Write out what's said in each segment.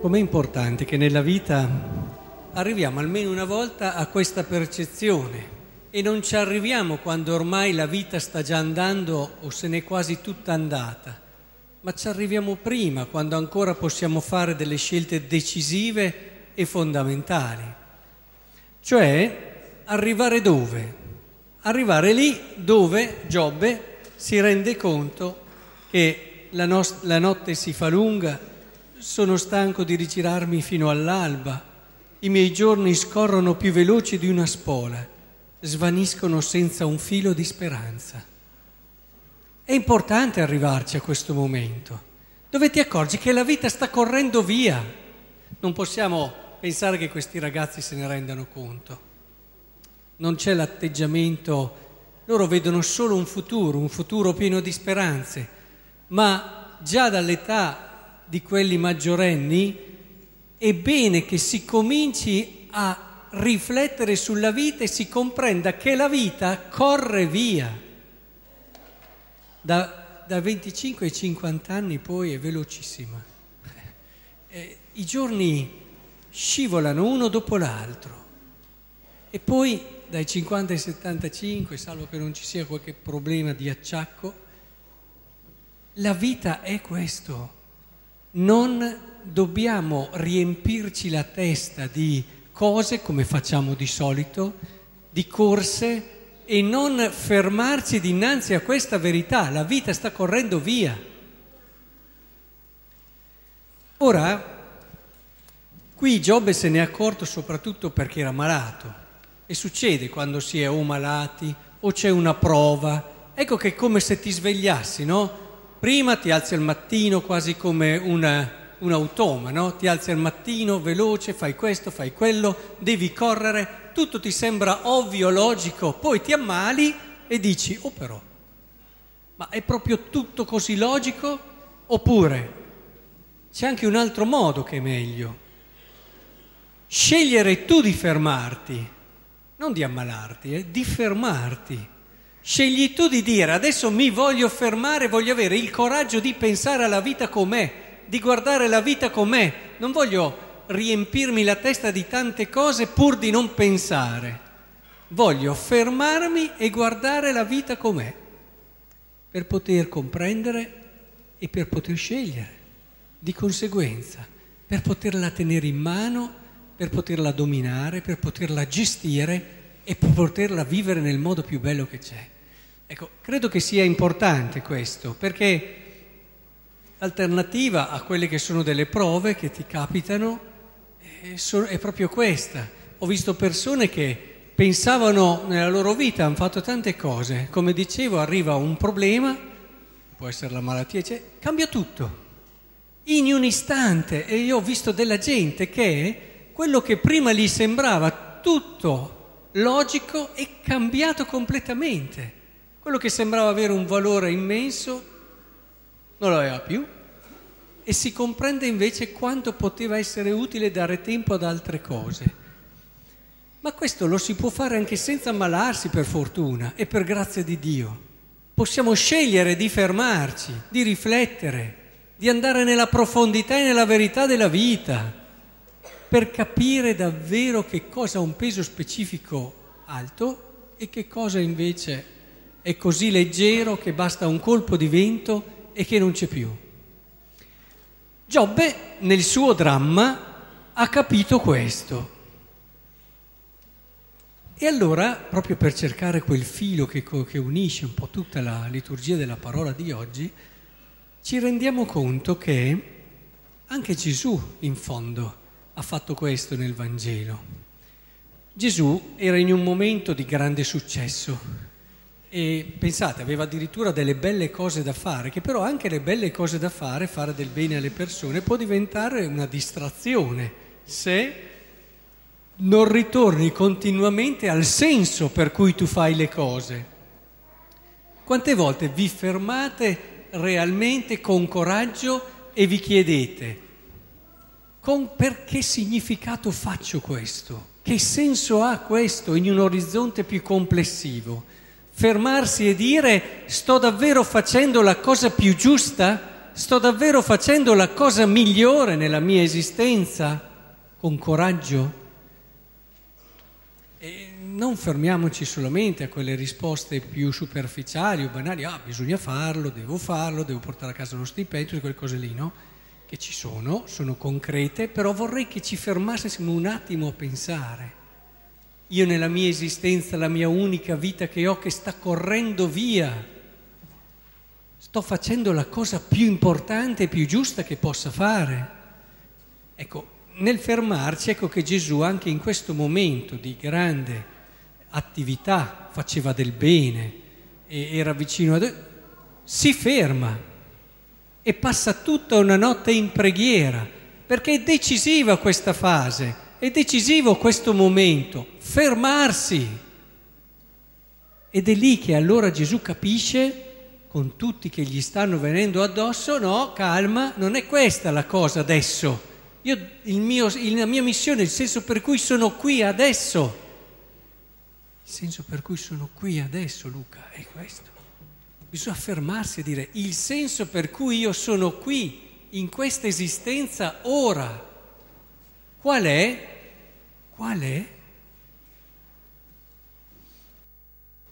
Com'è importante che nella vita arriviamo almeno una volta a questa percezione e non ci arriviamo quando ormai la vita sta già andando o se n'è quasi tutta andata, ma ci arriviamo prima, quando ancora possiamo fare delle scelte decisive e fondamentali. Cioè arrivare dove? Arrivare lì dove Giobbe si rende conto che la, nost- la notte si fa lunga sono stanco di rigirarmi fino all'alba, i miei giorni scorrono più veloci di una spola, svaniscono senza un filo di speranza. È importante arrivarci a questo momento, dove ti accorgi che la vita sta correndo via. Non possiamo pensare che questi ragazzi se ne rendano conto. Non c'è l'atteggiamento, loro vedono solo un futuro, un futuro pieno di speranze, ma già dall'età di quelli maggiorenni, è bene che si cominci a riflettere sulla vita e si comprenda che la vita corre via. Da, da 25 ai 50 anni poi è velocissima. Eh, I giorni scivolano uno dopo l'altro e poi dai 50 ai 75, salvo che non ci sia qualche problema di acciacco, la vita è questo non dobbiamo riempirci la testa di cose come facciamo di solito, di corse e non fermarci dinanzi a questa verità. La vita sta correndo via. Ora, qui Giobbe se ne è accorto soprattutto perché era malato. E succede quando si è o malati o c'è una prova. Ecco che è come se ti svegliassi, no? Prima ti alzi al mattino quasi come una, un automa, no? Ti alzi al mattino veloce, fai questo, fai quello, devi correre, tutto ti sembra ovvio, logico, poi ti ammali e dici, oh però, ma è proprio tutto così logico? Oppure c'è anche un altro modo che è meglio. Scegliere tu di fermarti, non di ammalarti, eh, di fermarti Scegli tu di dire adesso mi voglio fermare, voglio avere il coraggio di pensare alla vita com'è, di guardare la vita com'è. Non voglio riempirmi la testa di tante cose pur di non pensare. Voglio fermarmi e guardare la vita com'è, per poter comprendere e per poter scegliere. Di conseguenza, per poterla tenere in mano, per poterla dominare, per poterla gestire e poterla vivere nel modo più bello che c'è. Ecco, credo che sia importante questo, perché l'alternativa a quelle che sono delle prove che ti capitano è, è proprio questa. Ho visto persone che pensavano nella loro vita, hanno fatto tante cose, come dicevo arriva un problema, può essere la malattia, cioè, cambia tutto, in un istante. E io ho visto della gente che quello che prima gli sembrava tutto logico è cambiato completamente. Quello che sembrava avere un valore immenso non lo aveva più e si comprende invece quanto poteva essere utile dare tempo ad altre cose. Ma questo lo si può fare anche senza ammalarsi per fortuna e per grazia di Dio. Possiamo scegliere di fermarci, di riflettere, di andare nella profondità e nella verità della vita per capire davvero che cosa ha un peso specifico alto e che cosa invece è così leggero che basta un colpo di vento e che non c'è più. Giobbe nel suo dramma ha capito questo. E allora, proprio per cercare quel filo che, che, unisce un po' tutta la liturgia della parola di oggi, ci rendiamo conto che anche Gesù, in fondo, ha fatto questo nel Vangelo. Gesù era in un momento di grande successo e pensate, aveva addirittura delle belle cose da fare, che però anche le belle cose da fare, fare del bene alle persone, può diventare una distrazione se non ritorni continuamente al senso per cui tu fai le cose. Quante volte vi fermate realmente con coraggio e vi chiedete, con per che significato faccio questo? Che senso ha questo in un orizzonte più complessivo? Fermarsi e dire sto davvero facendo la cosa più giusta? Sto davvero facendo la cosa migliore nella mia esistenza? Con coraggio? E non fermiamoci solamente a quelle risposte più superficiali o banali, ah bisogna farlo, devo farlo, devo portare a casa lo stipendio, quelle cose lì, no? Che ci sono, sono concrete, però vorrei che ci fermassimo un attimo a pensare. Io nella mia esistenza, la mia unica vita che ho che sta correndo via, sto facendo la cosa più importante e più giusta che possa fare. Ecco, nel fermarci, ecco che Gesù anche in questo momento di grande attività, faceva del bene, era vicino a Dio, si ferma e passa tutta una notte in preghiera, perché è decisiva questa fase, è decisivo questo momento, fermarsi. Ed è lì che allora Gesù capisce con tutti che gli stanno venendo addosso, no, calma, non è questa la cosa adesso. Io, mio, la mia missione, il senso per cui sono qui adesso, il senso per cui sono qui adesso, Luca, è questo. Bisogna fermarsi e dire il senso per cui io sono qui in questa esistenza ora. Qual è? Qual è?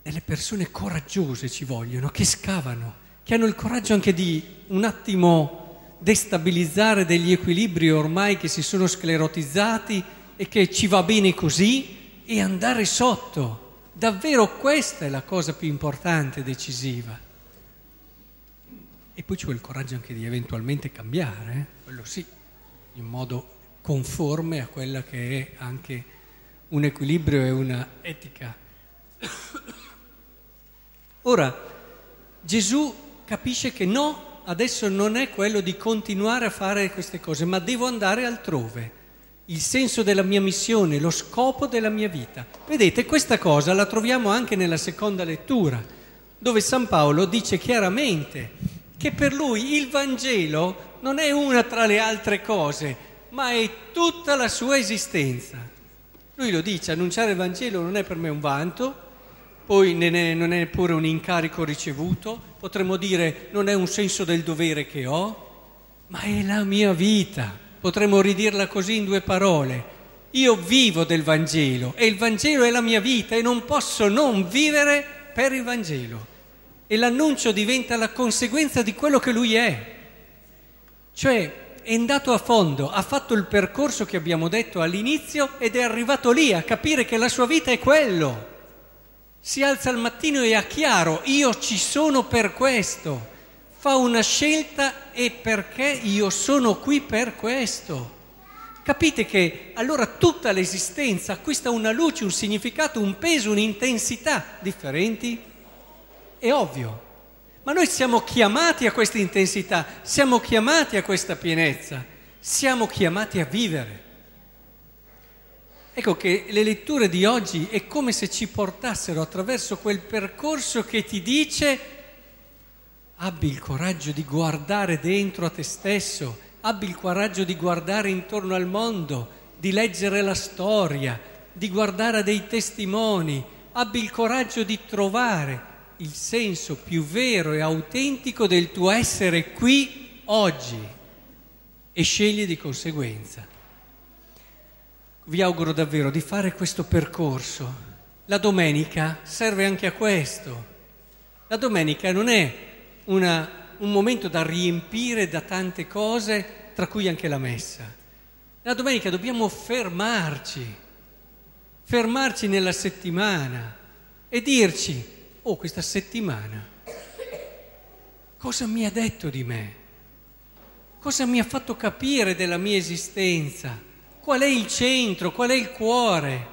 delle persone coraggiose ci vogliono, che scavano, che hanno il coraggio anche di un attimo destabilizzare degli equilibri ormai che si sono sclerotizzati e che ci va bene così e andare sotto. Davvero questa è la cosa più importante e decisiva. E poi ci vuole il coraggio anche di eventualmente cambiare, eh? quello sì, in modo conforme a quella che è anche un equilibrio e una etica Ora, Gesù capisce che no, adesso non è quello di continuare a fare queste cose, ma devo andare altrove. Il senso della mia missione, lo scopo della mia vita. Vedete, questa cosa la troviamo anche nella seconda lettura, dove San Paolo dice chiaramente che per lui il Vangelo non è una tra le altre cose, ma è tutta la sua esistenza. Lui lo dice, annunciare il Vangelo non è per me un vanto, poi non è neppure un incarico ricevuto, potremmo dire non è un senso del dovere che ho, ma è la mia vita. Potremmo ridirla così in due parole. Io vivo del Vangelo e il Vangelo è la mia vita e non posso non vivere per il Vangelo. E l'annuncio diventa la conseguenza di quello che lui è. Cioè è andato a fondo, ha fatto il percorso che abbiamo detto all'inizio ed è arrivato lì a capire che la sua vita è quello si alza al mattino e ha chiaro, io ci sono per questo, fa una scelta e perché io sono qui per questo. Capite che allora tutta l'esistenza acquista una luce, un significato, un peso, un'intensità differenti? È ovvio. Ma noi siamo chiamati a questa intensità, siamo chiamati a questa pienezza, siamo chiamati a vivere. Ecco che le letture di oggi è come se ci portassero attraverso quel percorso che ti dice abbi il coraggio di guardare dentro a te stesso, abbi il coraggio di guardare intorno al mondo, di leggere la storia, di guardare a dei testimoni, abbi il coraggio di trovare il senso più vero e autentico del tuo essere qui oggi e scegli di conseguenza vi auguro davvero di fare questo percorso. La domenica serve anche a questo. La domenica non è una, un momento da riempire da tante cose, tra cui anche la messa. La domenica dobbiamo fermarci, fermarci nella settimana e dirci, oh questa settimana, cosa mi ha detto di me? Cosa mi ha fatto capire della mia esistenza? qual è il centro, qual è il cuore.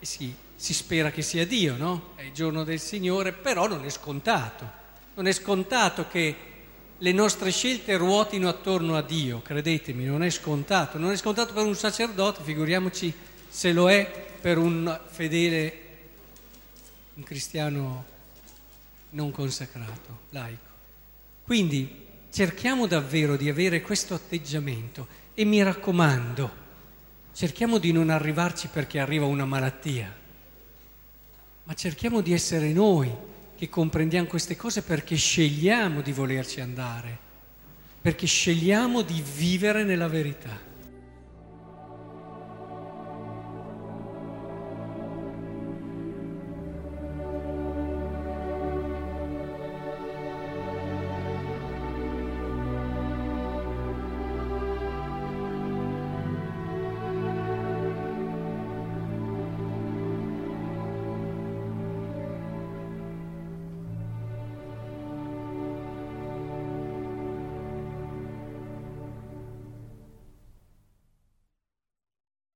E sì, si spera che sia Dio, no? È il giorno del Signore, però non è scontato. Non è scontato che le nostre scelte ruotino attorno a Dio, credetemi, non è scontato. Non è scontato per un sacerdote, figuriamoci se lo è per un fedele, un cristiano non consacrato, laico. Quindi cerchiamo davvero di avere questo atteggiamento e mi raccomando, Cerchiamo di non arrivarci perché arriva una malattia, ma cerchiamo di essere noi che comprendiamo queste cose perché scegliamo di volerci andare. perché scegliamo di vivere nella verità.